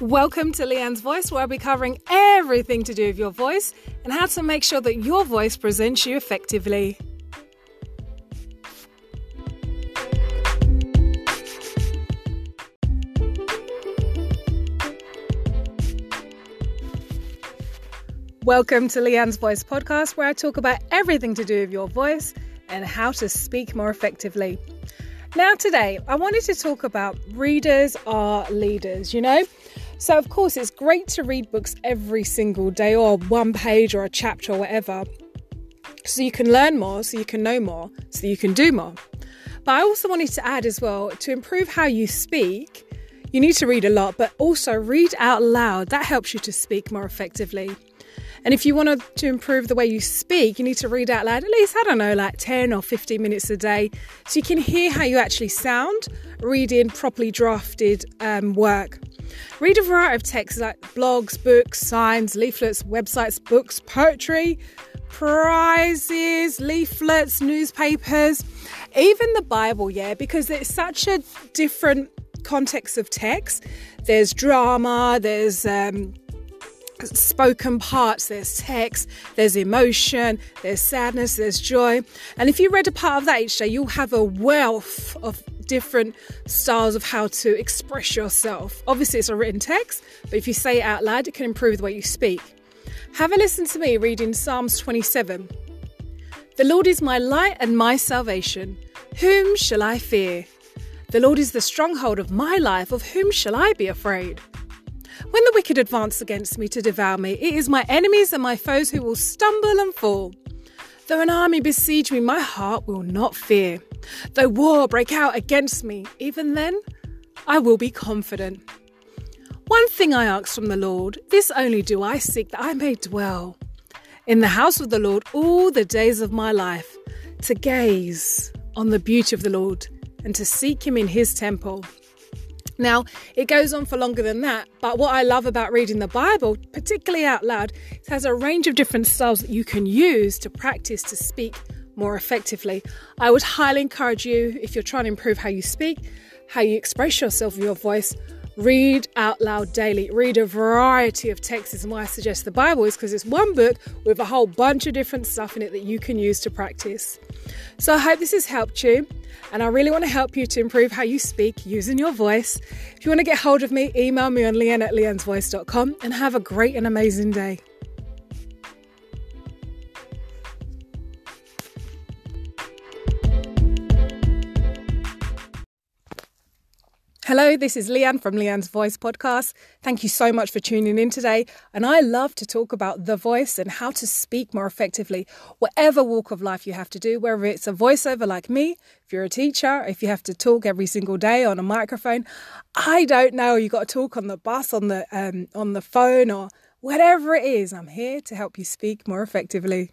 Welcome to Leanne's Voice, where I'll be covering everything to do with your voice and how to make sure that your voice presents you effectively. Welcome to Leanne's Voice podcast, where I talk about everything to do with your voice and how to speak more effectively. Now, today, I wanted to talk about readers are leaders, you know? So, of course, it's great to read books every single day or one page or a chapter or whatever, so you can learn more, so you can know more, so you can do more. But I also wanted to add as well to improve how you speak, you need to read a lot, but also read out loud. That helps you to speak more effectively. And if you want to improve the way you speak, you need to read out loud at least, I don't know, like 10 or 15 minutes a day so you can hear how you actually sound reading properly drafted um, work. Read a variety of texts like blogs, books, signs, leaflets, websites, books, poetry, prizes, leaflets, newspapers, even the Bible, yeah, because it's such a different context of text. There's drama, there's um, spoken parts, there's text, there's emotion, there's sadness, there's joy. And if you read a part of that each day, you'll have a wealth of different styles of how to express yourself. Obviously, it's a written text, but if you say it out loud, it can improve the way you speak. Have a listen to me reading Psalms 27. The Lord is my light and my salvation. Whom shall I fear? The Lord is the stronghold of my life. Of whom shall I be afraid? When the wicked advance against me to devour me, it is my enemies and my foes who will stumble and fall. Though an army besiege me, my heart will not fear. Though war break out against me, even then I will be confident. One thing I ask from the Lord, this only do I seek that I may dwell in the house of the Lord all the days of my life, to gaze on the beauty of the Lord and to seek him in his temple. Now, it goes on for longer than that, but what I love about reading the Bible, particularly out loud, it has a range of different styles that you can use to practice to speak more effectively. I would highly encourage you, if you're trying to improve how you speak, how you express yourself with your voice, read out loud daily. Read a variety of texts, and why I suggest the Bible is because it's one book with a whole bunch of different stuff in it that you can use to practice. So I hope this has helped you, and I really want to help you to improve how you speak using your voice. If you want to get hold of me, email me on leanne at leannesvoice.com and have a great and amazing day. Hello, this is Leanne from Leanne's Voice Podcast. Thank you so much for tuning in today. And I love to talk about the voice and how to speak more effectively, whatever walk of life you have to do, whether it's a voiceover like me, if you're a teacher, if you have to talk every single day on a microphone. I don't know, you've got to talk on the bus, on the um, on the phone, or whatever it is. I'm here to help you speak more effectively.